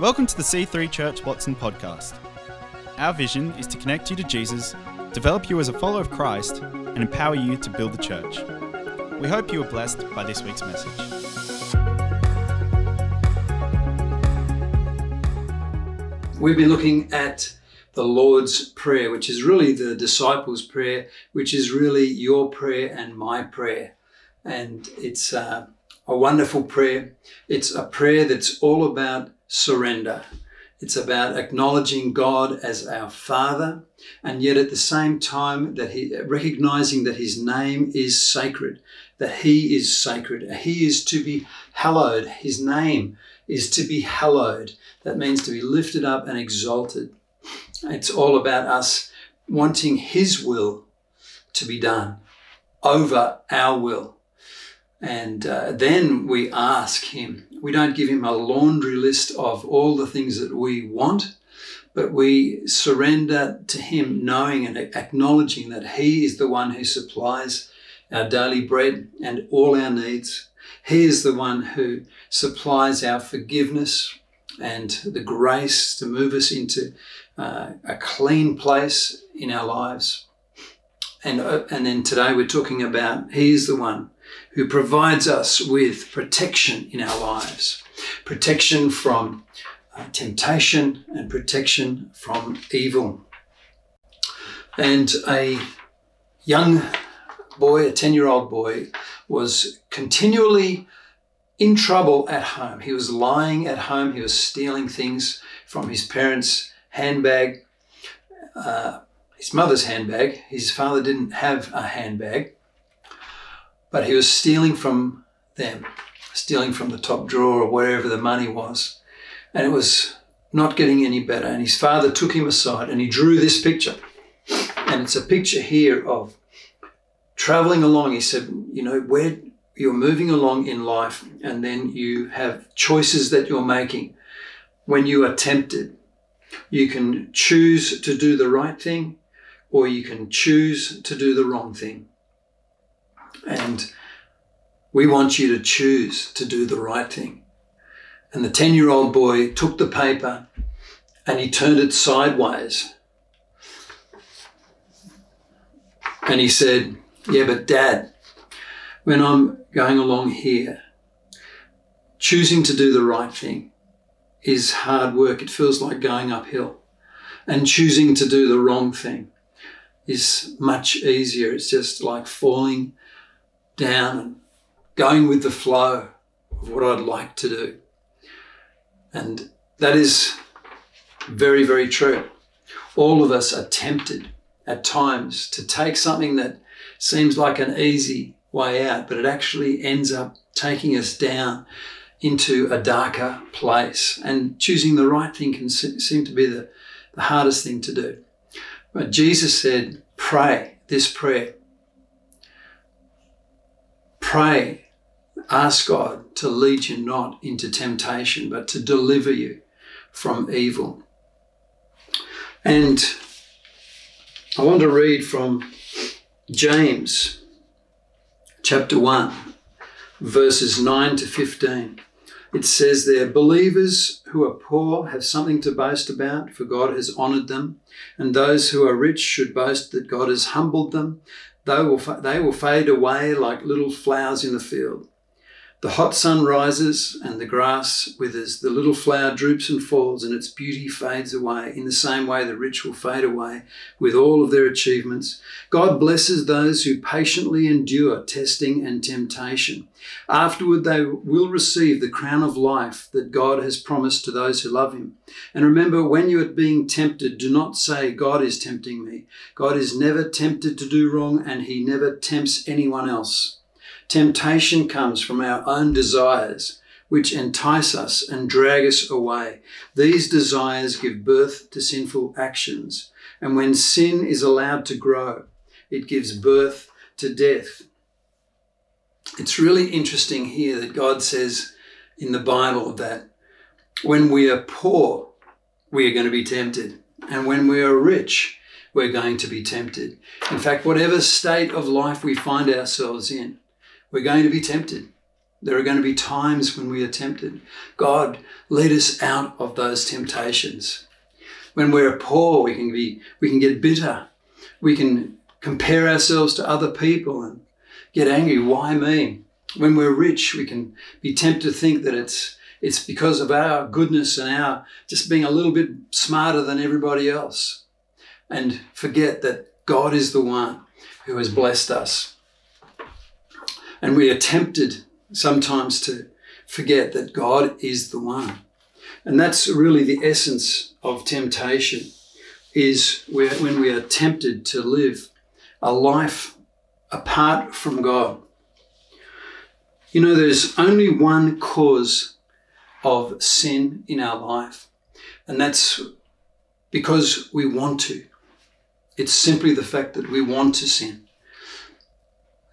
Welcome to the C3 Church Watson podcast. Our vision is to connect you to Jesus, develop you as a follower of Christ, and empower you to build the church. We hope you are blessed by this week's message. We've been looking at the Lord's Prayer, which is really the disciples' prayer, which is really your prayer and my prayer. And it's uh, a wonderful prayer. It's a prayer that's all about surrender. It's about acknowledging God as our Father, and yet at the same time that he recognizing that His name is sacred, that He is sacred. He is to be hallowed. His name is to be hallowed. That means to be lifted up and exalted. It's all about us wanting His will to be done over our will. And uh, then we ask Him. We don't give Him a laundry list of all the things that we want, but we surrender to Him, knowing and acknowledging that He is the one who supplies our daily bread and all our needs. He is the one who supplies our forgiveness and the grace to move us into uh, a clean place in our lives. And, uh, and then today we're talking about He is the one who provides us with protection in our lives protection from uh, temptation and protection from evil. And a young boy, a 10 year old boy, was continually in trouble at home. He was lying at home, he was stealing things from his parents' handbag, uh, his mother's handbag. His father didn't have a handbag but he was stealing from them, stealing from the top drawer or wherever the money was. And it was not getting any better. And his father took him aside and he drew this picture. And it's a picture here of traveling along. He said, You know, where you're moving along in life, and then you have choices that you're making. When you are tempted, you can choose to do the right thing or you can choose to do the wrong thing. And we want you to choose to do the right thing. And the 10 year old boy took the paper and he turned it sideways. And he said, Yeah, but dad, when I'm going along here, choosing to do the right thing is hard work. It feels like going uphill. And choosing to do the wrong thing is much easier. It's just like falling down and going with the flow of what I'd like to do. And that is very, very true. All of us are tempted at times to take something that seems like an easy way out, but it actually ends up taking us down into a darker place. And choosing the right thing can seem to be the, the hardest thing to do. But Jesus said, pray this prayer Pray, ask God to lead you not into temptation, but to deliver you from evil. And I want to read from James chapter 1, verses 9 to 15. It says there, believers who are poor have something to boast about, for God has honored them. And those who are rich should boast that God has humbled them. They will, they will fade away like little flowers in the field. The hot sun rises and the grass withers. The little flower droops and falls, and its beauty fades away. In the same way, the rich will fade away with all of their achievements. God blesses those who patiently endure testing and temptation. Afterward, they will receive the crown of life that God has promised to those who love Him. And remember, when you are being tempted, do not say, God is tempting me. God is never tempted to do wrong, and He never tempts anyone else. Temptation comes from our own desires, which entice us and drag us away. These desires give birth to sinful actions. And when sin is allowed to grow, it gives birth to death. It's really interesting here that God says in the Bible that when we are poor, we are going to be tempted. And when we are rich, we're going to be tempted. In fact, whatever state of life we find ourselves in, we're going to be tempted. There are going to be times when we are tempted. God, lead us out of those temptations. When we're poor, we can be we can get bitter. We can compare ourselves to other people and get angry. Why me? When we're rich, we can be tempted to think that it's it's because of our goodness and our just being a little bit smarter than everybody else. And forget that God is the one who has blessed us. And we are tempted sometimes to forget that God is the one. And that's really the essence of temptation is when we are tempted to live a life apart from God. You know, there's only one cause of sin in our life, and that's because we want to. It's simply the fact that we want to sin.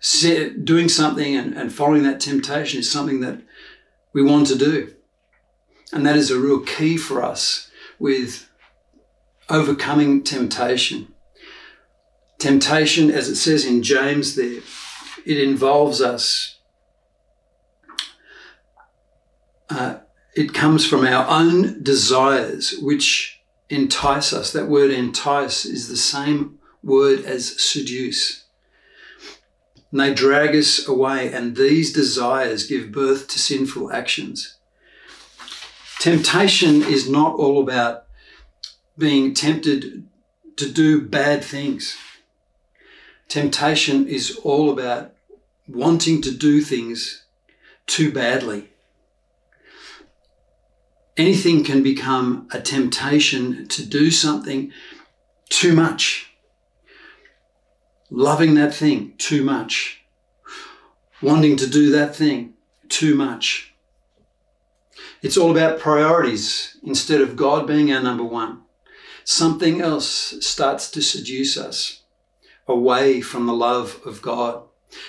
Doing something and, and following that temptation is something that we want to do. And that is a real key for us with overcoming temptation. Temptation, as it says in James there, it involves us uh, it comes from our own desires, which entice us. That word entice is the same word as seduce. And they drag us away, and these desires give birth to sinful actions. Temptation is not all about being tempted to do bad things. Temptation is all about wanting to do things too badly anything can become a temptation to do something too much. Loving that thing too much. Wanting to do that thing too much. It's all about priorities instead of God being our number one. Something else starts to seduce us away from the love of God.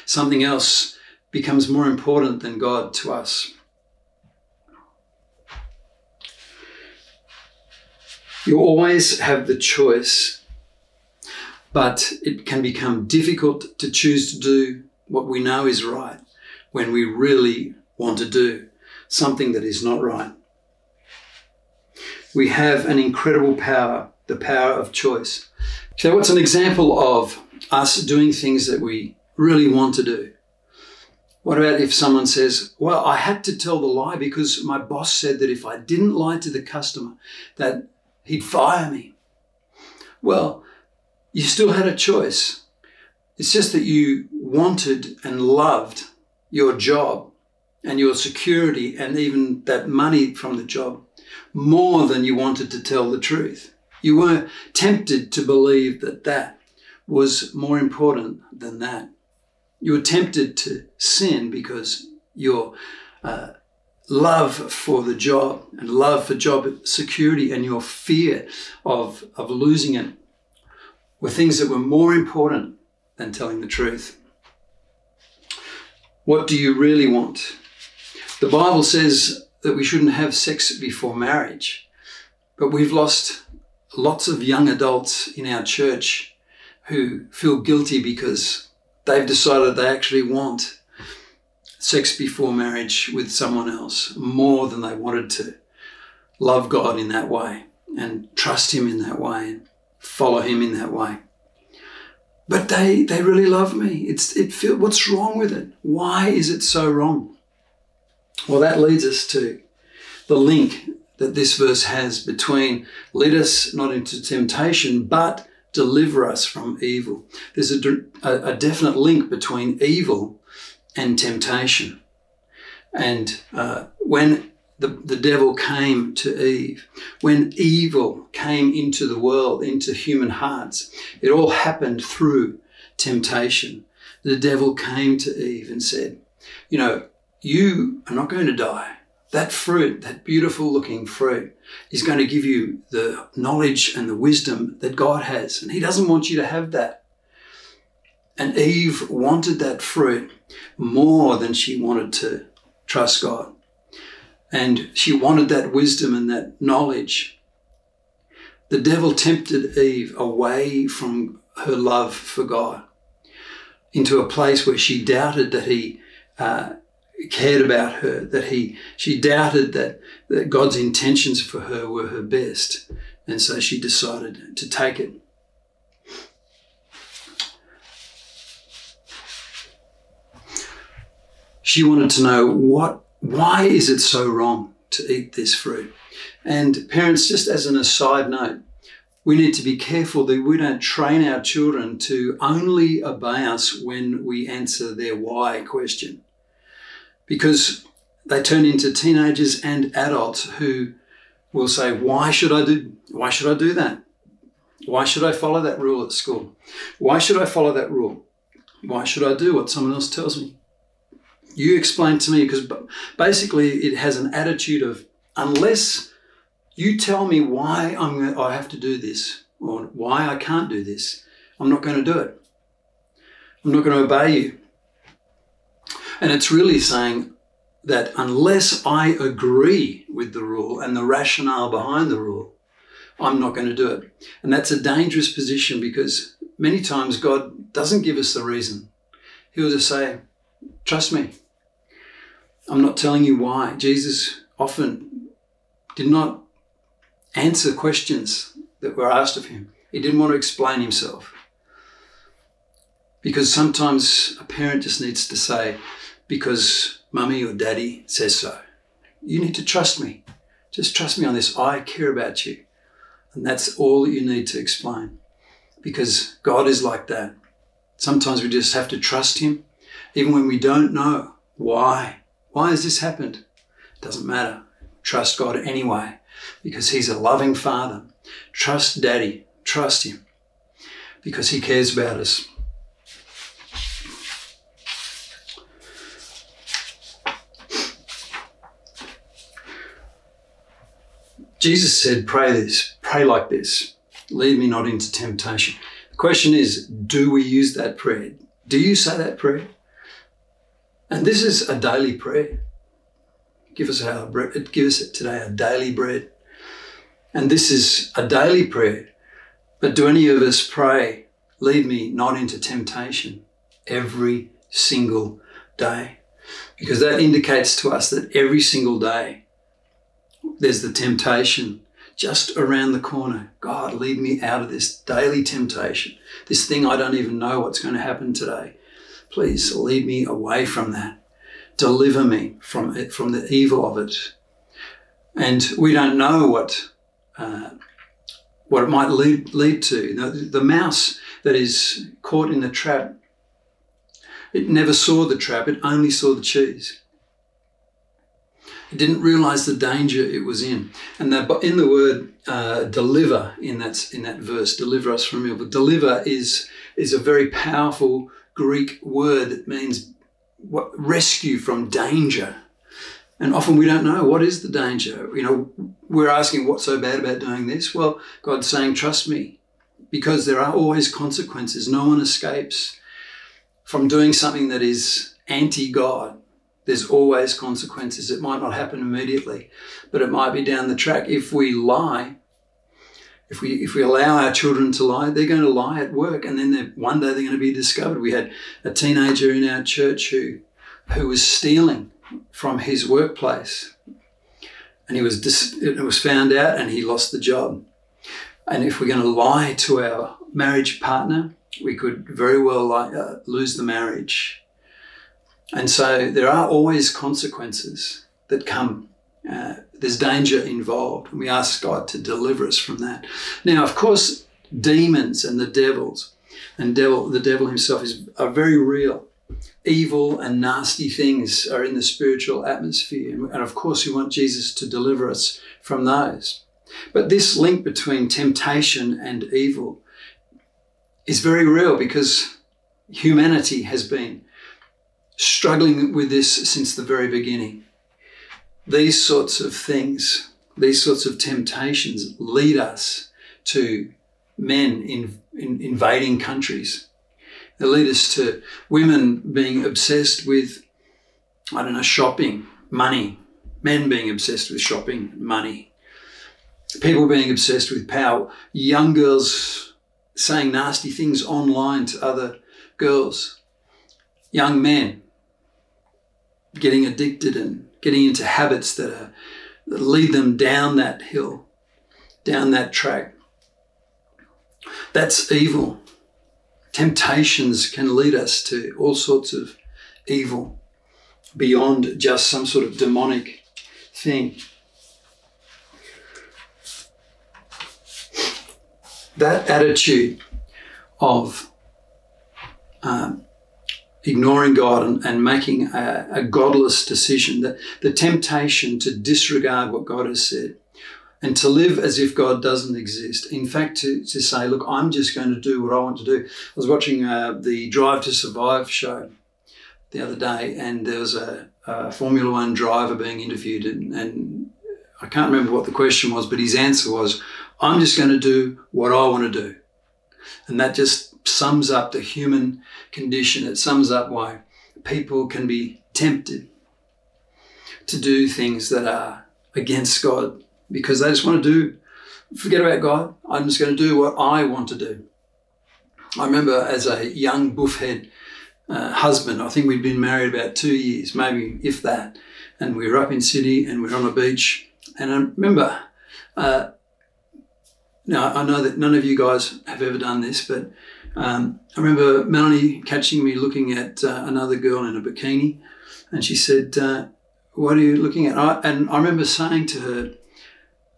Something else becomes more important than God to us. You always have the choice, but it can become difficult to choose to do what we know is right when we really want to do something that is not right. We have an incredible power, the power of choice. So, what's an example of us doing things that we really want to do? What about if someone says, Well, I had to tell the lie because my boss said that if I didn't lie to the customer, that He'd fire me. Well, you still had a choice. It's just that you wanted and loved your job and your security and even that money from the job more than you wanted to tell the truth. You were tempted to believe that that was more important than that. You were tempted to sin because your uh, love for the job and love for job security and your fear of, of losing it were things that were more important than telling the truth. What do you really want? The Bible says that we shouldn't have sex before marriage, but we've lost lots of young adults in our church who feel guilty because they've decided they actually want sex before marriage with someone else more than they wanted to love God in that way and trust Him in that way follow Him in that way. But they, they really love me. It's, it feel, what's wrong with it? Why is it so wrong? Well, that leads us to the link that this verse has between lead us not into temptation, but deliver us from evil. There's a, a, a definite link between evil and temptation. And uh, when the, the devil came to Eve, when evil came into the world, into human hearts, it all happened through temptation. The devil came to Eve and said, You know, you are not going to die. That fruit, that beautiful looking fruit, is going to give you the knowledge and the wisdom that God has. And He doesn't want you to have that. And Eve wanted that fruit more than she wanted to trust God. And she wanted that wisdom and that knowledge. The devil tempted Eve away from her love for God into a place where she doubted that he, uh, cared about her, that he she doubted that, that God's intentions for her were her best. And so she decided to take it. She wanted to know what why is it so wrong to eat this fruit? And parents, just as an aside note, we need to be careful that we don't train our children to only obey us when we answer their why question. Because they turn into teenagers and adults who will say, Why should I do why should I do that? Why should I follow that rule at school? Why should I follow that rule? Why should I do what someone else tells me? You explain to me because basically it has an attitude of unless you tell me why I'm I have to do this or why I can't do this. I'm not going to do it. I'm not going to obey you. And it's really saying that unless I agree with the rule and the rationale behind the rule, I'm not going to do it. And that's a dangerous position because many times God doesn't give us the reason. He'll just say, Trust me. I'm not telling you why. Jesus often did not answer questions that were asked of him. He didn't want to explain himself. Because sometimes a parent just needs to say, because mummy or daddy says so. You need to trust me. Just trust me on this. I care about you. And that's all that you need to explain. Because God is like that. Sometimes we just have to trust Him, even when we don't know why. Why has this happened? Doesn't matter. Trust God anyway because He's a loving Father. Trust Daddy, trust Him because He cares about us. Jesus said, Pray this, pray like this, lead me not into temptation. The question is, do we use that prayer? Do you say that prayer? And this is a daily prayer. Give us our bread, give us today our daily bread. And this is a daily prayer. But do any of us pray, lead me not into temptation every single day? Because that indicates to us that every single day there's the temptation just around the corner. God, lead me out of this daily temptation, this thing I don't even know what's going to happen today. Please lead me away from that. Deliver me from it, from the evil of it. And we don't know what uh, what it might lead, lead to. The, the mouse that is caught in the trap, it never saw the trap, it only saw the cheese. It didn't realize the danger it was in. And that in the word uh, deliver in that, in that verse, deliver us from evil, deliver is, is a very powerful Greek word that means what, rescue from danger. And often we don't know what is the danger. You know, we're asking what's so bad about doing this? Well, God's saying, trust me, because there are always consequences. No one escapes from doing something that is anti God. There's always consequences. It might not happen immediately, but it might be down the track. If we lie, if we if we allow our children to lie, they're going to lie at work, and then one day they're going to be discovered. We had a teenager in our church who who was stealing from his workplace. And he was dis- it was found out and he lost the job. And if we're going to lie to our marriage partner, we could very well uh, lose the marriage. And so there are always consequences that come. Uh, there's danger involved. And we ask God to deliver us from that. Now, of course, demons and the devils and devil, the devil himself is, are very real evil and nasty things are in the spiritual atmosphere. And of course, we want Jesus to deliver us from those. But this link between temptation and evil is very real because humanity has been struggling with this since the very beginning. These sorts of things, these sorts of temptations lead us to men in, in invading countries. They lead us to women being obsessed with, I don't know, shopping, money, men being obsessed with shopping, money, people being obsessed with power, young girls saying nasty things online to other girls, young men getting addicted and getting into habits that, are, that lead them down that hill, down that track. That's evil. Temptations can lead us to all sorts of evil beyond just some sort of demonic thing. That attitude of um, ignoring God and, and making a, a, godless decision, the, the temptation to disregard what God has said and to live as if God doesn't exist. In fact, to, to say, look, I'm just going to do what I want to do. I was watching uh, the Drive to Survive show the other day, and there was a, a Formula One driver being interviewed, and, and I can't remember what the question was, but his answer was, I'm just going to do what I want to do. And that just sums up the human condition. It sums up why people can be tempted to do things that are against God because they just want to do, forget about God. I'm just going to do what I want to do. I remember as a young buffhead uh, husband, I think we'd been married about two years, maybe if that, and we were up in Sydney and we were on a beach. And I remember uh, now, I know that none of you guys have ever done this, but um, I remember Melanie catching me looking at uh, another girl in a bikini, and she said, uh, What are you looking at? I, and I remember saying to her,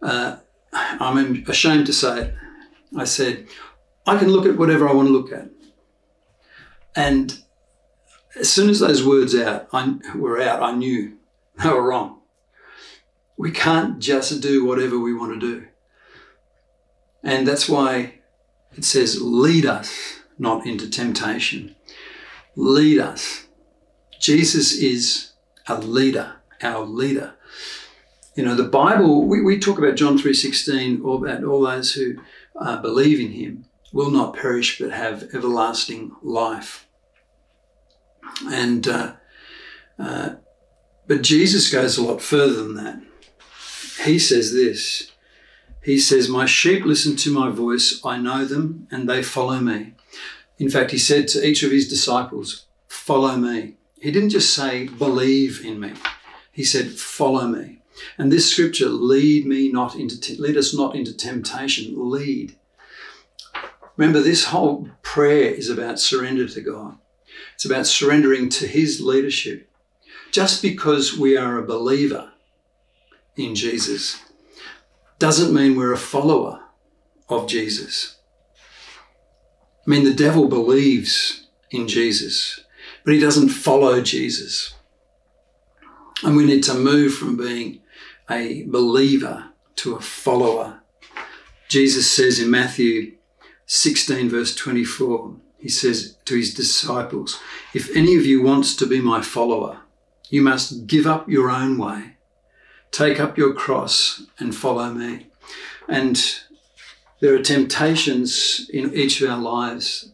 uh, I'm ashamed to say it, I said, I can look at whatever I want to look at. And as soon as those words out, I, were out, I knew they were wrong. We can't just do whatever we want to do. And that's why it says, lead us not into temptation. Lead us. Jesus is a leader, our leader. You know, the Bible, we, we talk about John 3.16, all about all those who uh, believe in him will not perish but have everlasting life. And, uh, uh, but Jesus goes a lot further than that. He says this, he says, My sheep listen to my voice, I know them, and they follow me. In fact, he said to each of his disciples, Follow me. He didn't just say, Believe in me. He said, Follow me. And this scripture, lead me not into, te- lead us not into temptation, lead. Remember, this whole prayer is about surrender to God. It's about surrendering to His leadership. Just because we are a believer in Jesus doesn't mean we're a follower of Jesus. I mean, the devil believes in Jesus, but he doesn't follow Jesus. And we need to move from being a believer to a follower. Jesus says in Matthew 16, verse 24, he says to his disciples, If any of you wants to be my follower, you must give up your own way Take up your cross and follow me. And there are temptations in each of our lives,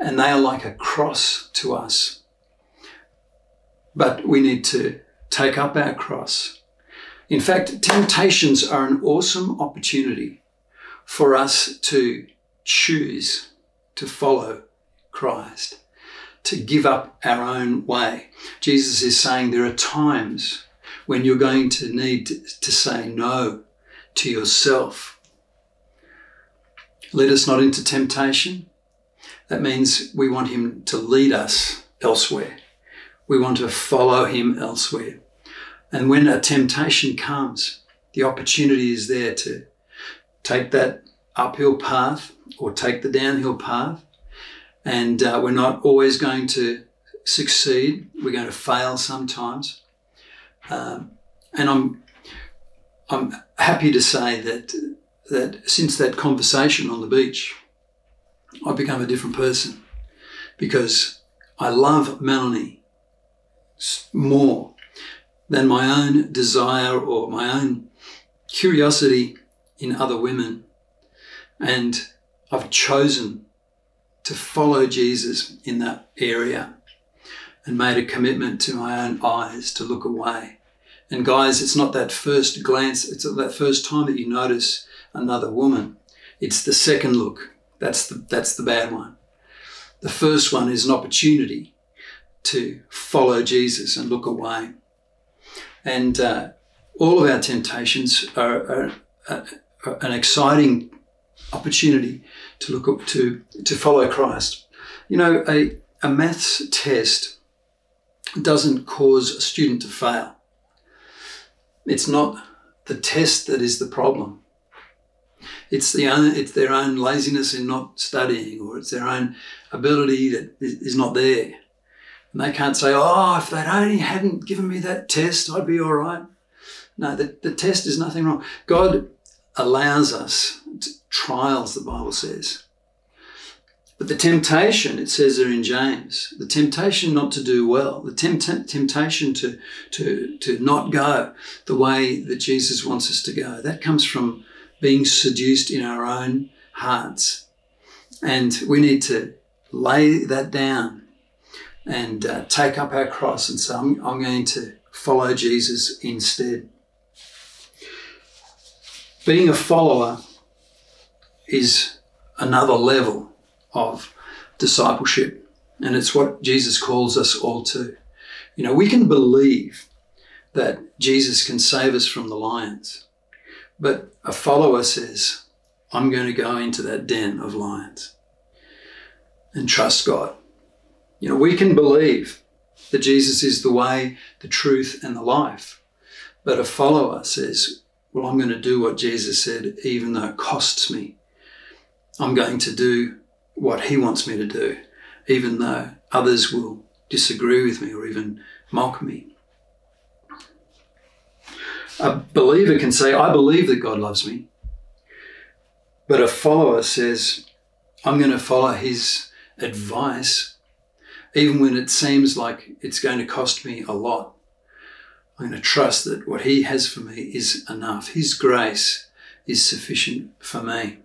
and they are like a cross to us. But we need to take up our cross. In fact, temptations are an awesome opportunity for us to choose to follow Christ, to give up our own way. Jesus is saying there are times when you're going to need to, say no to yourself. Lead us not into temptation. That means we want Him to lead us elsewhere. We want to follow Him elsewhere. And when a temptation comes, the opportunity is there to take that uphill path or take the downhill path. And uh, we're not always going to succeed, we're going to fail sometimes. Um, and I'm I'm happy to say that that since that conversation on the beach, I've become a different person because I love Melanie more than my own desire or my own curiosity in other women. And I've chosen to follow Jesus in that area and made a commitment to my own eyes to look away. And guys, it's not that first glance, it's that first time that you notice another woman. It's the second look. That's the, that's the bad one. The first one is an opportunity to follow Jesus and look away. And uh, all of our temptations are, are, are, an exciting opportunity to look up to to follow Christ. You know, a, a maths test doesn't cause a student to fail. It's not the test that is the problem. It's the own, it's their own laziness in not studying, or it's their own ability that is not there. And they can't say, "Oh, if they'd only hadn't given me that test, I'd be all right." No, the, the test is nothing wrong. God allows us trials, the Bible says. But the temptation, it says there in James, the temptation not to do well, the tempt- temptation to, to, to not go the way that Jesus wants us to go, that comes from being seduced in our own hearts. And we need to lay that down and uh, take up our cross and say, I'm, I'm going to follow Jesus instead. Being a follower is another level of discipleship, and it's what Jesus calls us all to. You know, we can believe that Jesus can save us from the lions, but a follower says, I'm going to go into that den of lions and trust God. You know, we can believe that Jesus is the way, the truth, and the life. But a follower says, Well, I'm going to do what Jesus said, even though it costs me. I'm going to do what he wants me to do, even though others will disagree with me or even mock me. A believer can say, I believe that God loves me. But a follower says, I'm going to follow his advice, even when it seems like it's going to cost me a lot. I'm going to trust that what he has for me is enough. His grace is sufficient for me.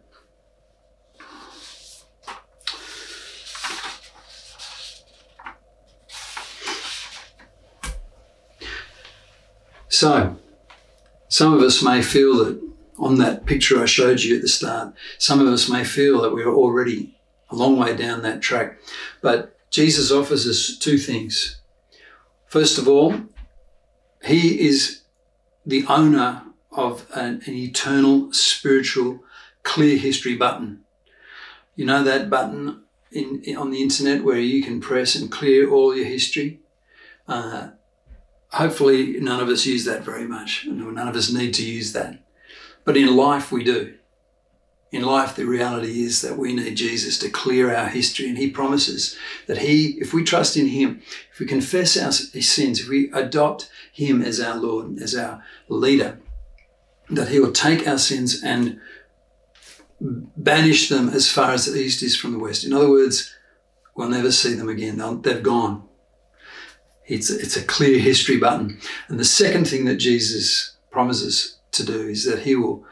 So, some of us may feel that on that picture I showed you at the start, some of us may feel that we're already a long way down that track. But Jesus offers us two things. First of all, He is the owner of an, an eternal, spiritual, clear history button. You know that button in, in, on the internet where you can press and clear all your history? Uh, hopefully none of us use that very much. None of us need to use that. But in life, we do. In life, the reality is that we need Jesus to clear our history, and He promises that He, if we trust in Him, if we confess our sins, if we adopt Him as our Lord, as our leader, that He will take our sins and banish them as far as the east is from the west. In other words, we'll never see them again. They've gone. It's, it's a clear history button. And the second thing that Jesus promises to do is that he will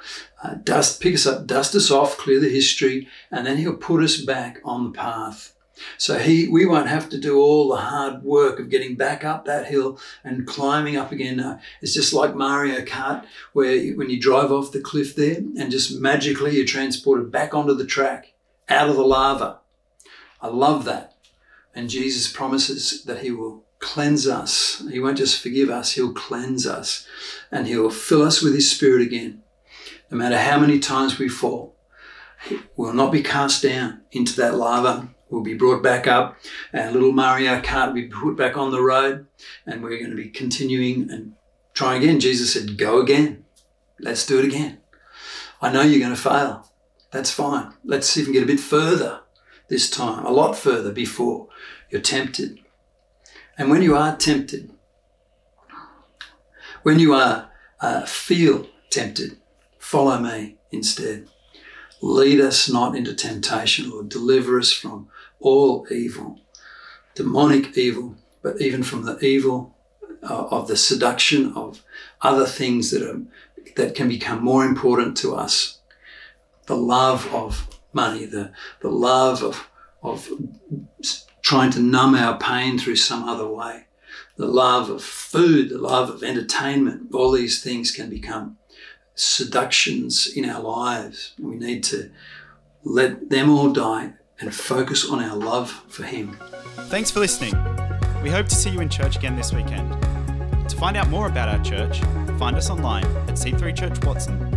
uh, dust, pick us up, dust us off, clear the history, and then he'll put us back on the path. So he, we won't have to do all the hard work of getting back up that hill and climbing up again. It's just like Mario Kart, where you, when you drive off the cliff there and just magically you're transported back onto the track, out of the lava. I love that. And Jesus promises that he will cleanse us. He won't just forgive us, He'll cleanse us and He'll fill us with His Spirit again. No matter how many times we fall, we'll not be cast down into that lava. We'll be brought back up. and little Mario Kart will be put back on the road and we're going to be continuing and try again. Jesus said, Go again. Let's do it again. I know you're going to fail. That's fine. Let's even get a bit further this time, a lot further before you're tempted. And when you are tempted, when you are uh, feel tempted, follow me instead. Lead us not into temptation, Lord. Deliver us from all evil, demonic evil, but even from the evil uh, of the seduction of other things that are that can become more important to us. The love of money, the, the love of, of trying to numb our pain through some other way. The love of food, the love of entertainment, all these things can become seductions in our lives. We need to let them all die and focus on our love for Him. Thanks for listening. We hope to see you in church again this weekend. To find out more about our church, find us online at c3churchwatson.com.